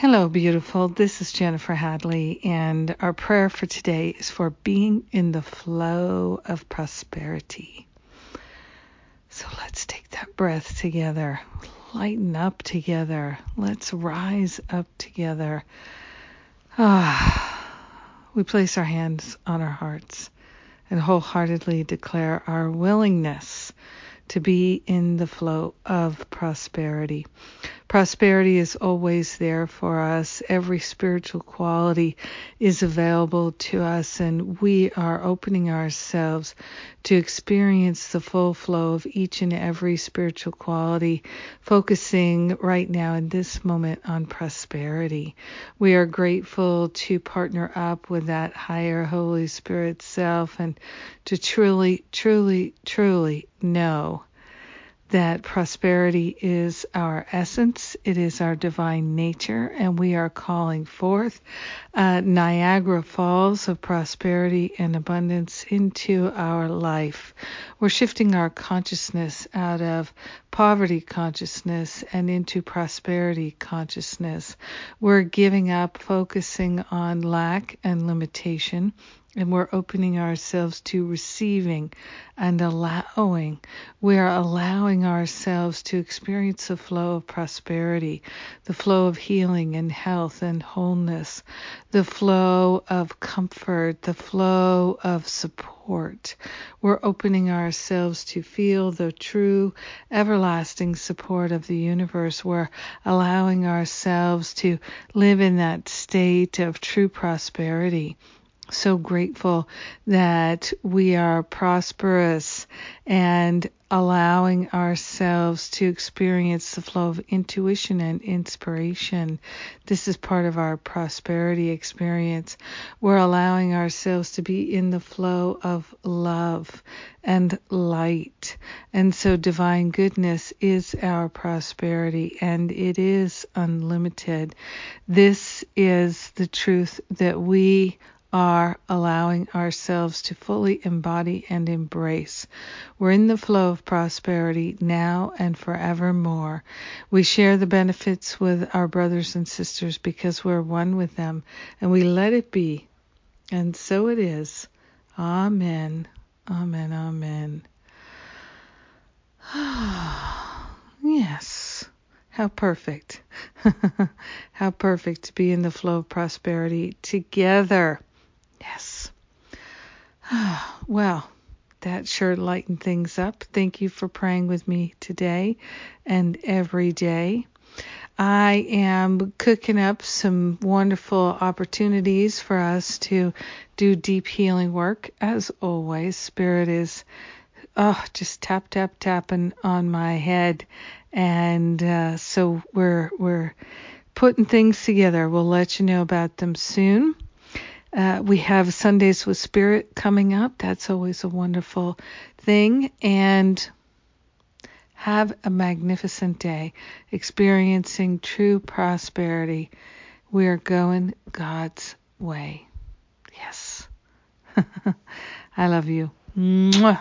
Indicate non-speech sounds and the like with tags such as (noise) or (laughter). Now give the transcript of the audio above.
Hello, beautiful. This is Jennifer Hadley, and our prayer for today is for being in the flow of prosperity. So let's take that breath together, lighten up together, let's rise up together. Ah, we place our hands on our hearts and wholeheartedly declare our willingness to be in the flow of prosperity. Prosperity is always there for us. Every spiritual quality is available to us, and we are opening ourselves to experience the full flow of each and every spiritual quality, focusing right now in this moment on prosperity. We are grateful to partner up with that higher Holy Spirit self and to truly, truly, truly know that prosperity is our essence, it is our divine nature, and we are calling forth uh, Niagara Falls of prosperity and abundance into our life. We're shifting our consciousness out of poverty consciousness and into prosperity consciousness. We're giving up focusing on lack and limitation and we're opening ourselves to receiving and allowing. We are allowing ourselves to experience the flow of prosperity, the flow of healing and health and wholeness, the flow of comfort, the flow of support. We're opening ourselves to feel the true, everlasting support of the universe. We're allowing ourselves to live in that state of true prosperity so grateful that we are prosperous and allowing ourselves to experience the flow of intuition and inspiration. This is part of our prosperity experience. We're allowing ourselves to be in the flow of love and light. And so divine goodness is our prosperity and it is unlimited. This is the truth that we are allowing ourselves to fully embody and embrace. We're in the flow of prosperity now and forevermore. We share the benefits with our brothers and sisters because we're one with them and we let it be. And so it is. Amen. Amen. Amen. (sighs) yes. How perfect. (laughs) How perfect to be in the flow of prosperity together. (sighs) Well, that sure lightened things up. Thank you for praying with me today and every day. I am cooking up some wonderful opportunities for us to do deep healing work. As always, Spirit is oh just tap tap tapping on my head, and uh, so we're we're putting things together. We'll let you know about them soon. Uh, we have Sundays with Spirit coming up. That's always a wonderful thing. And have a magnificent day experiencing true prosperity. We are going God's way. Yes. (laughs) I love you. Mwah.